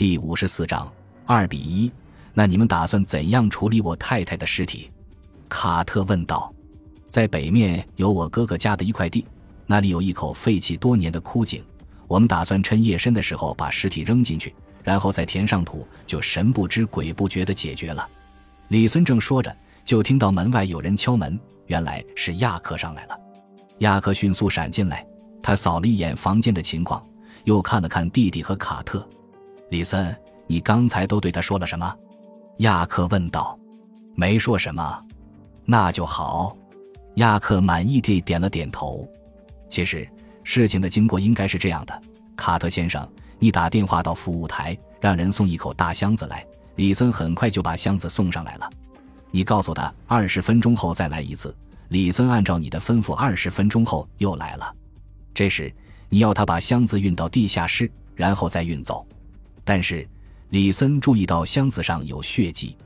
第五十四章二比一。那你们打算怎样处理我太太的尸体？卡特问道。在北面有我哥哥家的一块地，那里有一口废弃多年的枯井。我们打算趁夜深的时候把尸体扔进去，然后再填上土，就神不知鬼不觉的解决了。李森正说着，就听到门外有人敲门，原来是亚克上来了。亚克迅速闪进来，他扫了一眼房间的情况，又看了看弟弟和卡特。李森，你刚才都对他说了什么？亚克问道。没说什么。那就好。亚克满意地点了点头。其实事情的经过应该是这样的：卡特先生，你打电话到服务台，让人送一口大箱子来。李森很快就把箱子送上来了。你告诉他二十分钟后再来一次。李森按照你的吩咐，二十分钟后又来了。这时你要他把箱子运到地下室，然后再运走。但是，李森注意到箱子上有血迹。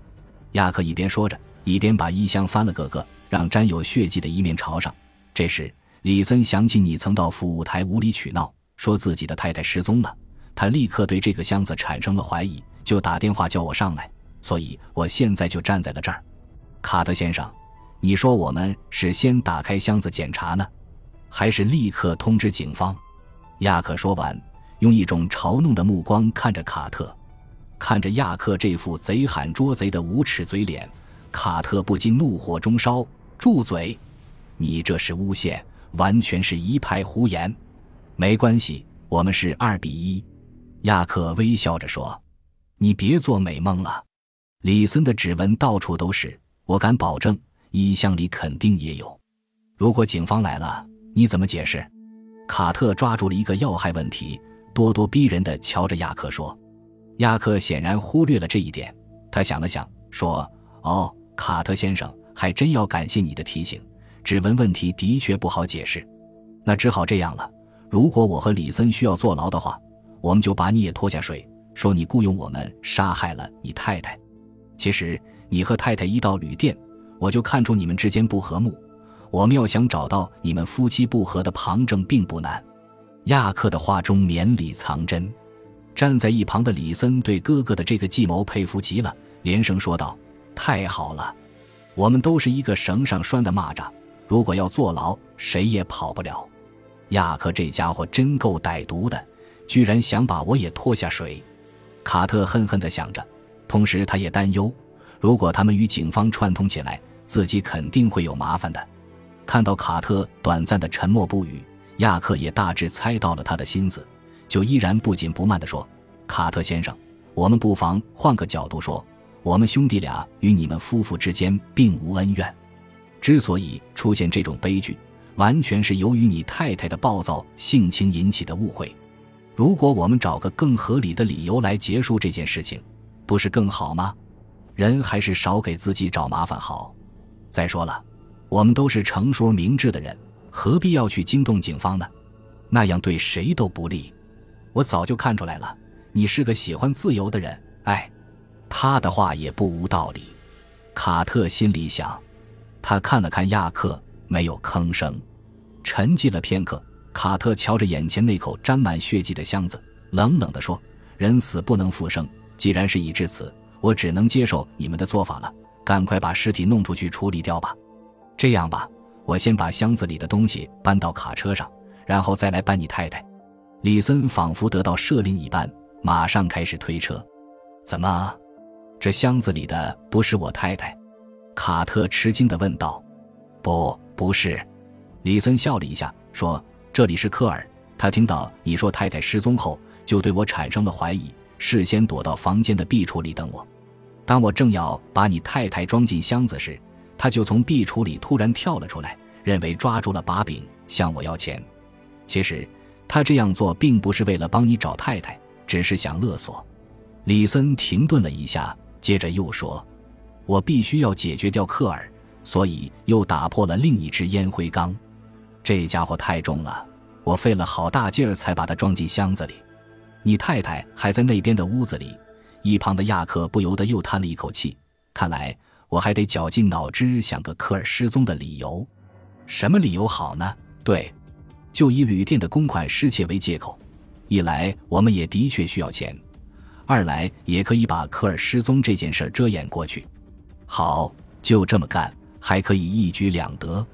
亚克一边说着，一边把衣箱翻了个个，让沾有血迹的一面朝上。这时，李森想起你曾到服务台无理取闹，说自己的太太失踪了，他立刻对这个箱子产生了怀疑，就打电话叫我上来。所以我现在就站在了这儿。卡特先生，你说我们是先打开箱子检查呢，还是立刻通知警方？亚克说完。用一种嘲弄的目光看着卡特，看着亚克这副贼喊捉贼的无耻嘴脸，卡特不禁怒火中烧。住嘴！你这是诬陷，完全是一派胡言。没关系，我们是二比一。亚克微笑着说：“你别做美梦了。”李森的指纹到处都是，我敢保证，衣箱里肯定也有。如果警方来了，你怎么解释？卡特抓住了一个要害问题。咄咄逼人的瞧着亚克说：“亚克显然忽略了这一点。他想了想，说：‘哦，卡特先生，还真要感谢你的提醒。指纹问题的确不好解释。那只好这样了。如果我和李森需要坐牢的话，我们就把你也拖下水，说你雇佣我们杀害了你太太。其实你和太太一到旅店，我就看出你们之间不和睦。我们要想找到你们夫妻不和的旁证，并不难。’”亚克的话中绵里藏针，站在一旁的李森对哥哥的这个计谋佩服极了，连声说道：“太好了，我们都是一个绳上拴的蚂蚱，如果要坐牢，谁也跑不了。亚克这家伙真够歹毒的，居然想把我也拖下水。”卡特恨恨地想着，同时他也担忧，如果他们与警方串通起来，自己肯定会有麻烦的。看到卡特短暂的沉默不语。亚克也大致猜到了他的心思，就依然不紧不慢地说：“卡特先生，我们不妨换个角度说，我们兄弟俩与你们夫妇之间并无恩怨，之所以出现这种悲剧，完全是由于你太太的暴躁性情引起的误会。如果我们找个更合理的理由来结束这件事情，不是更好吗？人还是少给自己找麻烦好。再说了，我们都是成熟明智的人。”何必要去惊动警方呢？那样对谁都不利。我早就看出来了，你是个喜欢自由的人。哎，他的话也不无道理。卡特心里想。他看了看亚克，没有吭声。沉寂了片刻，卡特瞧着眼前那口沾满血迹的箱子，冷冷地说：“人死不能复生，既然事已至此，我只能接受你们的做法了。赶快把尸体弄出去处理掉吧。这样吧。”我先把箱子里的东西搬到卡车上，然后再来搬你太太。李森仿佛得到赦令一般，马上开始推车。怎么，这箱子里的不是我太太？卡特吃惊地问道。不，不是。李森笑了一下，说：“这里是科尔，他听到你说太太失踪后，就对我产生了怀疑，事先躲到房间的壁橱里等我。当我正要把你太太装进箱子时。”他就从壁橱里突然跳了出来，认为抓住了把柄，向我要钱。其实他这样做并不是为了帮你找太太，只是想勒索。李森停顿了一下，接着又说：“我必须要解决掉克尔，所以又打破了另一只烟灰缸。这家伙太重了，我费了好大劲儿才把它装进箱子里。你太太还在那边的屋子里。”一旁的亚克不由得又叹了一口气，看来。我还得绞尽脑汁想个科尔失踪的理由，什么理由好呢？对，就以旅店的公款失窃为借口。一来我们也的确需要钱，二来也可以把科尔失踪这件事遮掩过去。好，就这么干，还可以一举两得。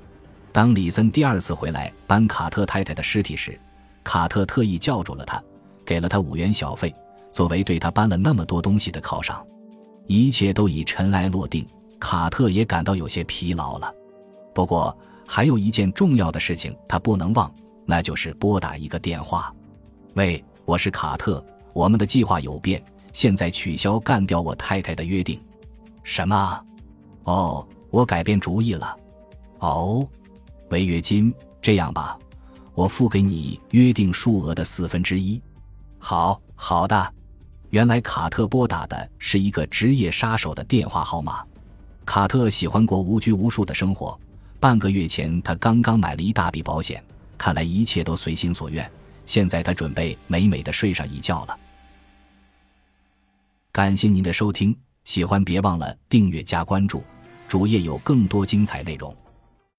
当里森第二次回来搬卡特太太的尸体时，卡特特意叫住了他，给了他五元小费，作为对他搬了那么多东西的犒赏。一切都已尘埃落定，卡特也感到有些疲劳了。不过，还有一件重要的事情他不能忘，那就是拨打一个电话。喂，我是卡特，我们的计划有变，现在取消干掉我太太的约定。什么？哦，我改变主意了。哦，违约金，这样吧，我付给你约定数额的四分之一。好，好的。原来卡特拨打的是一个职业杀手的电话号码。卡特喜欢过无拘无束的生活。半个月前，他刚刚买了一大笔保险，看来一切都随心所愿。现在他准备美美的睡上一觉了。感谢您的收听，喜欢别忘了订阅加关注，主页有更多精彩内容。